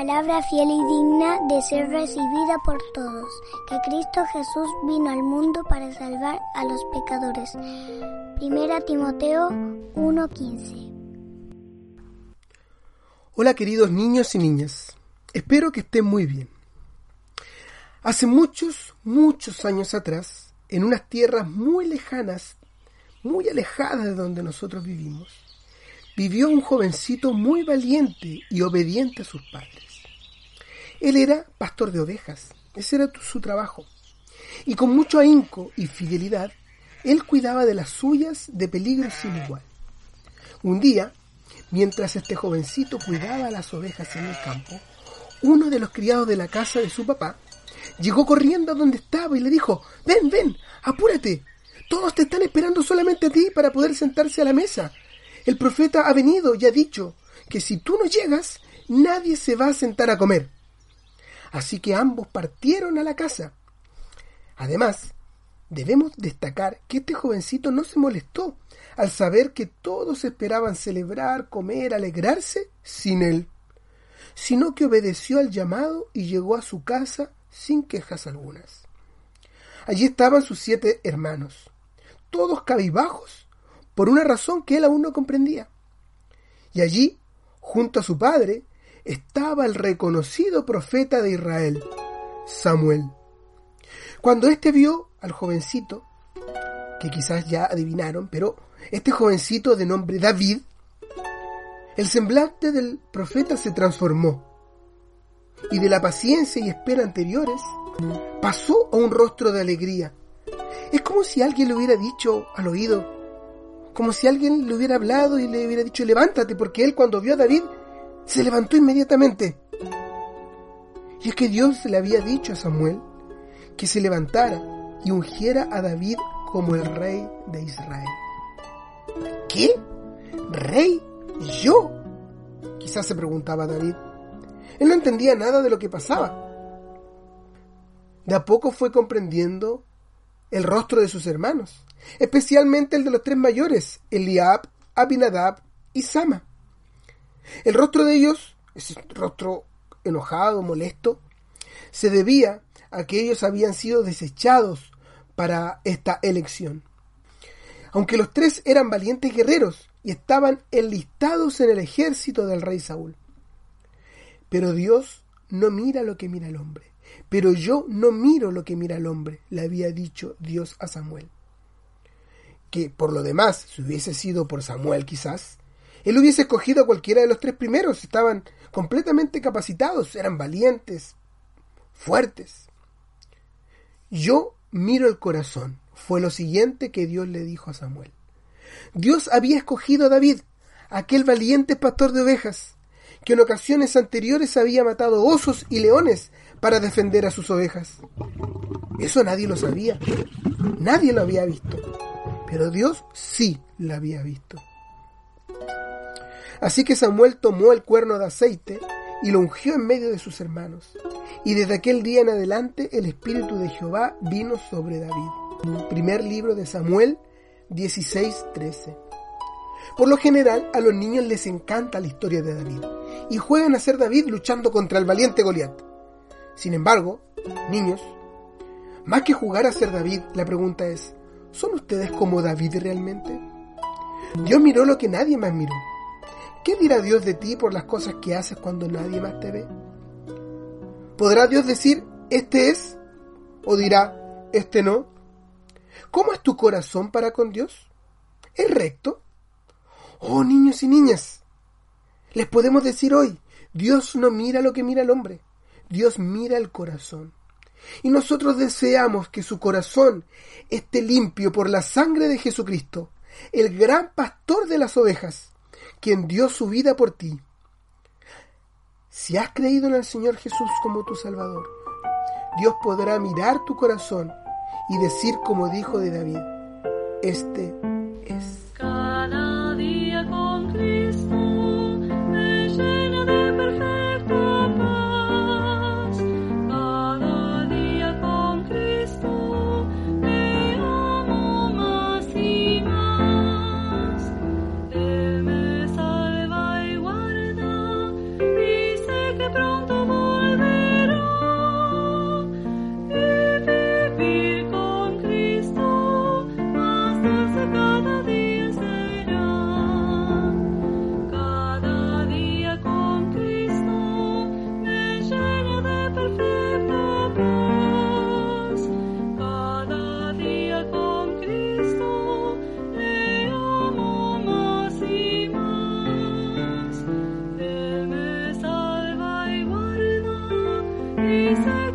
palabra fiel y digna de ser recibida por todos, que Cristo Jesús vino al mundo para salvar a los pecadores. Primera Timoteo 1:15 Hola queridos niños y niñas, espero que estén muy bien. Hace muchos, muchos años atrás, en unas tierras muy lejanas, muy alejadas de donde nosotros vivimos, vivió un jovencito muy valiente y obediente a sus padres. Él era pastor de ovejas, ese era su trabajo. Y con mucho ahínco y fidelidad, él cuidaba de las suyas de peligro sin igual. Un día, mientras este jovencito cuidaba las ovejas en el campo, uno de los criados de la casa de su papá llegó corriendo a donde estaba y le dijo, ven, ven, apúrate, todos te están esperando solamente a ti para poder sentarse a la mesa. El profeta ha venido y ha dicho que si tú no llegas, nadie se va a sentar a comer. Así que ambos partieron a la casa. Además, debemos destacar que este jovencito no se molestó al saber que todos esperaban celebrar, comer, alegrarse sin él, sino que obedeció al llamado y llegó a su casa sin quejas algunas. Allí estaban sus siete hermanos, todos cabizbajos por una razón que él aún no comprendía. Y allí, junto a su padre, estaba el reconocido profeta de Israel, Samuel. Cuando éste vio al jovencito, que quizás ya adivinaron, pero este jovencito de nombre David, el semblante del profeta se transformó y de la paciencia y espera anteriores pasó a un rostro de alegría. Es como si alguien le hubiera dicho al oído, como si alguien le hubiera hablado y le hubiera dicho levántate, porque él cuando vio a David se levantó inmediatamente. Y es que Dios le había dicho a Samuel que se levantara y ungiera a David como el rey de Israel. ¿Qué? ¿Rey? ¿Yo? Quizás se preguntaba David. Él no entendía nada de lo que pasaba. De a poco fue comprendiendo el rostro de sus hermanos especialmente el de los tres mayores, Eliab, Abinadab y Sama. El rostro de ellos, ese rostro enojado, molesto, se debía a que ellos habían sido desechados para esta elección. Aunque los tres eran valientes guerreros y estaban enlistados en el ejército del rey Saúl. Pero Dios no mira lo que mira el hombre. Pero yo no miro lo que mira el hombre, le había dicho Dios a Samuel que por lo demás, si hubiese sido por Samuel quizás, él hubiese escogido a cualquiera de los tres primeros, estaban completamente capacitados, eran valientes, fuertes. Yo miro el corazón, fue lo siguiente que Dios le dijo a Samuel. Dios había escogido a David, aquel valiente pastor de ovejas, que en ocasiones anteriores había matado osos y leones para defender a sus ovejas. Eso nadie lo sabía, nadie lo había visto pero Dios sí la había visto. Así que Samuel tomó el cuerno de aceite y lo ungió en medio de sus hermanos. Y desde aquel día en adelante el Espíritu de Jehová vino sobre David. Primer libro de Samuel 16:13. Por lo general a los niños les encanta la historia de David y juegan a ser David luchando contra el valiente Goliat. Sin embargo, niños, más que jugar a ser David, la pregunta es, ¿Son ustedes como David realmente? Dios miró lo que nadie más miró. ¿Qué dirá Dios de ti por las cosas que haces cuando nadie más te ve? ¿Podrá Dios decir, este es? ¿O dirá, este no? ¿Cómo es tu corazón para con Dios? ¿Es recto? Oh, niños y niñas, les podemos decir hoy, Dios no mira lo que mira el hombre, Dios mira el corazón. Y nosotros deseamos que su corazón esté limpio por la sangre de Jesucristo, el gran pastor de las ovejas, quien dio su vida por ti. Si has creído en el Señor Jesús como tu Salvador, Dios podrá mirar tu corazón y decir como dijo de David, este Jesus.